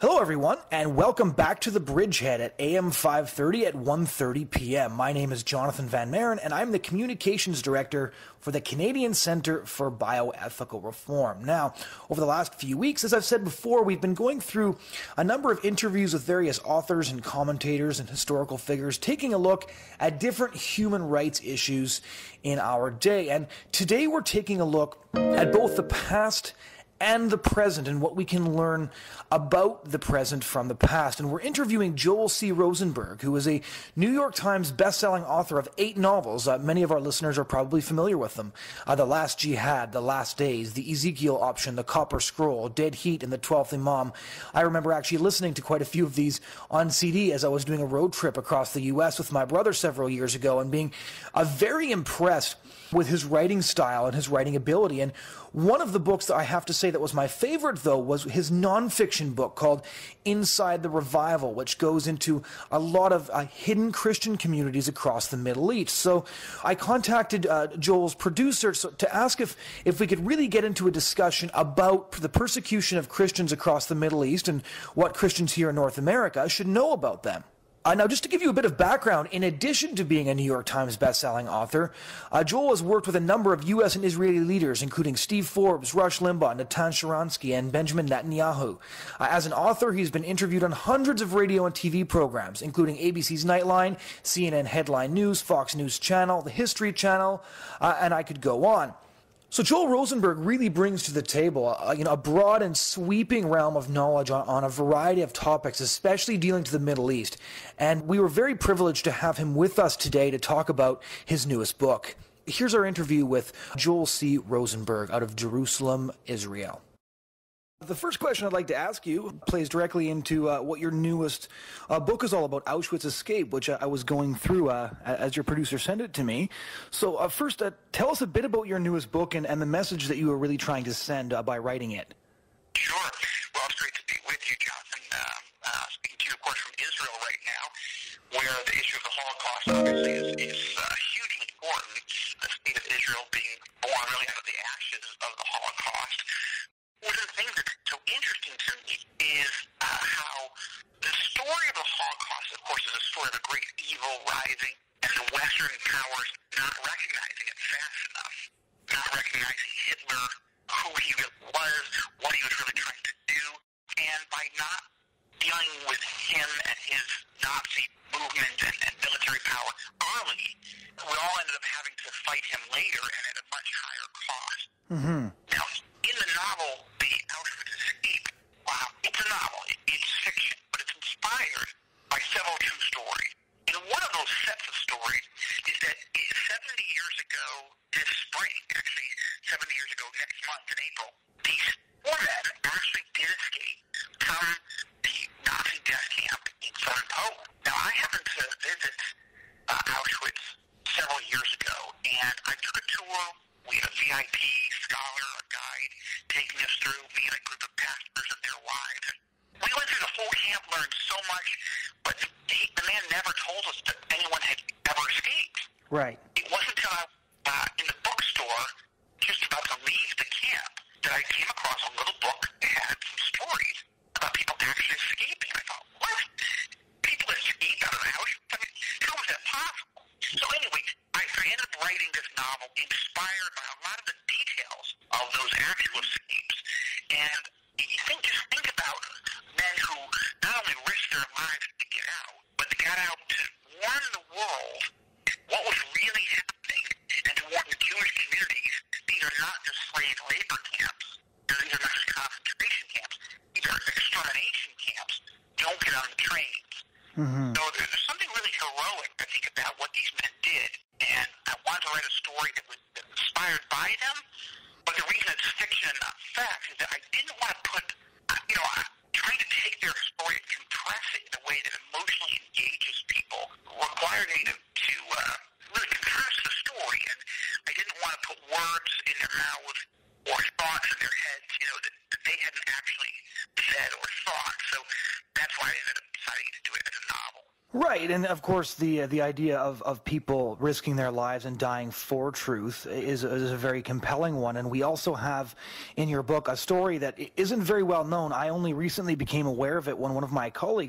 Hello, everyone, and welcome back to the Bridgehead at AM 530 at 1.30 p.m. My name is Jonathon Van Maren, and I'm the Communications Director for the Canadian Centre for Bioethical Reform. Now, over the last few weeks, as I've said before, we've been going through a number of interviews with various authors and commentators and historical figures, taking a look at different human rights issues in our day. And today we're taking a look at both the past and the present and what we can learn about the present from the past. And we're interviewing Joel C. Rosenberg, who is a New York Times bestselling author of eight novels. Uh, many of our listeners are probably familiar with them. Uh, the Last Jihad, The Last Days, The Ezekiel Option, The Copper Scroll, Dead Heat, and The Twelfth Imam. I remember actually listening to quite a few of these on CD as I was doing a road trip across the U.S. with my brother several years ago and being uh, very impressed with his writing style and his writing ability. And one of the books that I have to say that was my favorite, though, was his nonfiction book called Inside the Revival, which goes into a lot of uh, hidden Christian communities across the Middle East. So I contacted uh, Joel's producer to ask if, if we could really get into a discussion about the persecution of Christians across the Middle East and what Christians here in North America should know about them. Uh, now, just to give you a bit of background, in addition to being a New York Times bestselling author, uh, Joel has worked with a number of U.S. and Israeli leaders, including Steve Forbes, Rush Limbaugh, Natan Sharansky, and Benjamin Netanyahu. Uh, as an author, he's been interviewed on hundreds of radio and TV programs, including ABC's Nightline, CNN Headline News, Fox News Channel, the History Channel, uh, and I could go on. So Joel Rosenberg really brings to the table, uh, you know, a broad and sweeping realm of knowledge on, on, a variety of topics, especially dealing to the Middle East. And we were very privileged to have him with us today to talk about his newest book. Here's our interview with Joel C. Rosenberg out of Jerusalem, Israel. The first question I'd like to ask you plays directly into uh, what your newest uh, book is all about, Auschwitz Escape, which I, was going through uh, as your producer sent it to me. So, uh, first, uh, tell us a bit about your newest book and, and the message that you were really trying to send uh, by writing it. Sure. Well, it's great to be with you, Jonathon. Um, speaking to you, of course, from Israel right now, where the issue of the Holocaust obviously is, is hugely important. The state of Israel being born really out of the ashes of the Holocaust one of the things that's so interesting to me is uh, how the story of the Holocaust, of course, is a story of a great evil rising and the Western powers not recognizing it fast enough, not recognizing Hitler, who he was, what he was really trying to do, and by not dealing with him and his Nazi movement and, and military power early, we all ended up having to fight him later and at a much higher cost. Mm-hmm. Now, in the novel, The Auschwitz Escape, wow, it's a novel. It's fiction, but it's inspired by several true stories. And one of those sets of stories is that 70 years ago this spring, actually 70 years ago next month in April, these four men actually did escape from the Nazi death camp in southern Poland. Now, I happened to visit uh, Auschwitz several years ago, and I took a tour we had a VIP scholar, a guide, taking us through, me and a group of pastors and their wives. We went through the whole camp, learned so much, but he, the man never told us that anyone had ever escaped. Right. It wasn't until I, uh, in the bookstore, just about to leave the camp, that I came across a little book that had some stories about people actually escaping. I thought, what? People escape out of the house? I mean, how is that possible? So anyway, I, I ended up writing this novel inspired by a lot of the details of those actual escapes. And you think, just think about men who not only risked their lives to get out, but they got out to warn the world what was really happening and to warn the Jewish communities these are not just slave labor camps. These are not just concentration camps. These are extermination camps. Don't get on the trains. Mm-hmm. So there's something really heroic, I think, about what these men did. And I wanted to write a story that was inspired by them. But the reason it's fiction not fact is that I didn't want to put, uh, you know, I, trying to take their story and compress it in a way that emotionally engages people required me to, to uh, really compress the story. And I didn't want to put words in their mouths or thoughts in their heads, you know, that, that they hadn't actually said or thought. So that's why I ended up deciding to do it as a novel. Right, and of course, the uh, the idea of, of people risking their lives and dying for truth is, is a very compelling one. And we also have in your book a story that isn't very well known. I only recently became aware of it when one of my colleagues